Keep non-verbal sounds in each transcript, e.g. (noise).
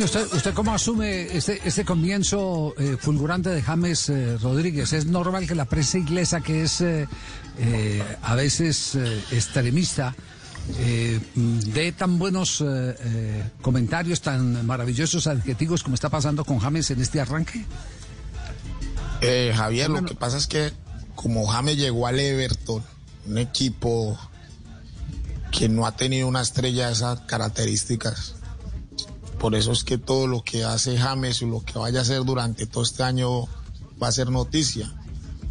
¿usted, ¿usted cómo asume este, este comienzo eh, fulgurante de James eh, Rodríguez? ¿Es normal que la prensa inglesa, que es eh, a veces extremista, mm, dé tan buenos comentarios, tan maravillosos adjetivos como está pasando con James en este arranque? Javier, lo que pasa es que como James llegó al Everton, un equipo que no ha tenido una estrella de esas características, por eso es que todo lo que hace James y lo que vaya a hacer durante todo este año va a ser noticia.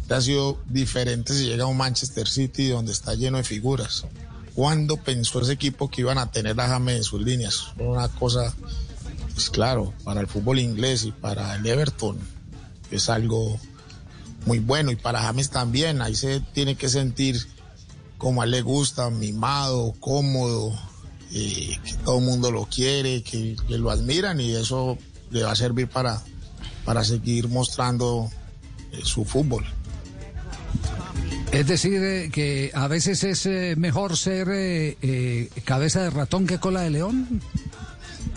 Ha sido diferente si llega a un Manchester City donde está lleno de figuras. ¿Cuándo pensó ese equipo que iban a tener a James en sus líneas? Una cosa, pues claro, para el fútbol inglés y para el Everton es algo muy bueno y para James también, ahí se tiene que sentir como a él le gusta, mimado, cómodo, eh, que todo el mundo lo quiere, que, que, lo admiran y eso le va a servir para, para seguir mostrando eh, su fútbol. Es decir, eh, que a veces es eh, mejor ser eh, cabeza de ratón que cola de león.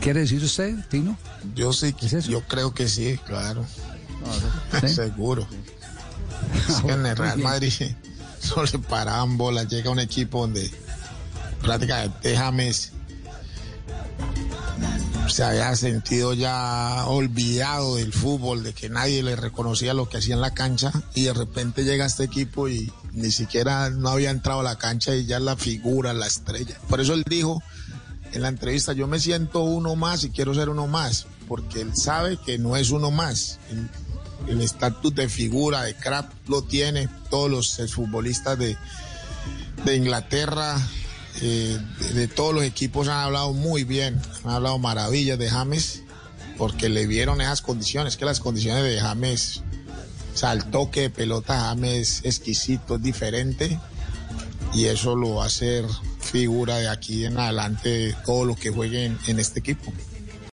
¿Quiere decir usted, Tino? Yo sí, ¿Es yo creo que sí, claro. ¿Sí? Seguro. (laughs) Es que en el Real Madrid (laughs) solo se paraban bolas, llega un equipo donde prácticamente James se había sentido ya olvidado del fútbol, de que nadie le reconocía lo que hacía en la cancha y de repente llega este equipo y ni siquiera no había entrado a la cancha y ya la figura, la estrella. Por eso él dijo en la entrevista, yo me siento uno más y quiero ser uno más, porque él sabe que no es uno más. El estatus de figura, de crack, lo tiene todos los futbolistas de, de Inglaterra, eh, de, todos los equipos han hablado muy bien, han hablado maravillas de James, porque le vieron esas condiciones, que las condiciones de James, o sea, el toque de pelota James es exquisito, es diferente, y eso lo va a hacer figura de aquí en adelante todo lo que jueguen en este equipo.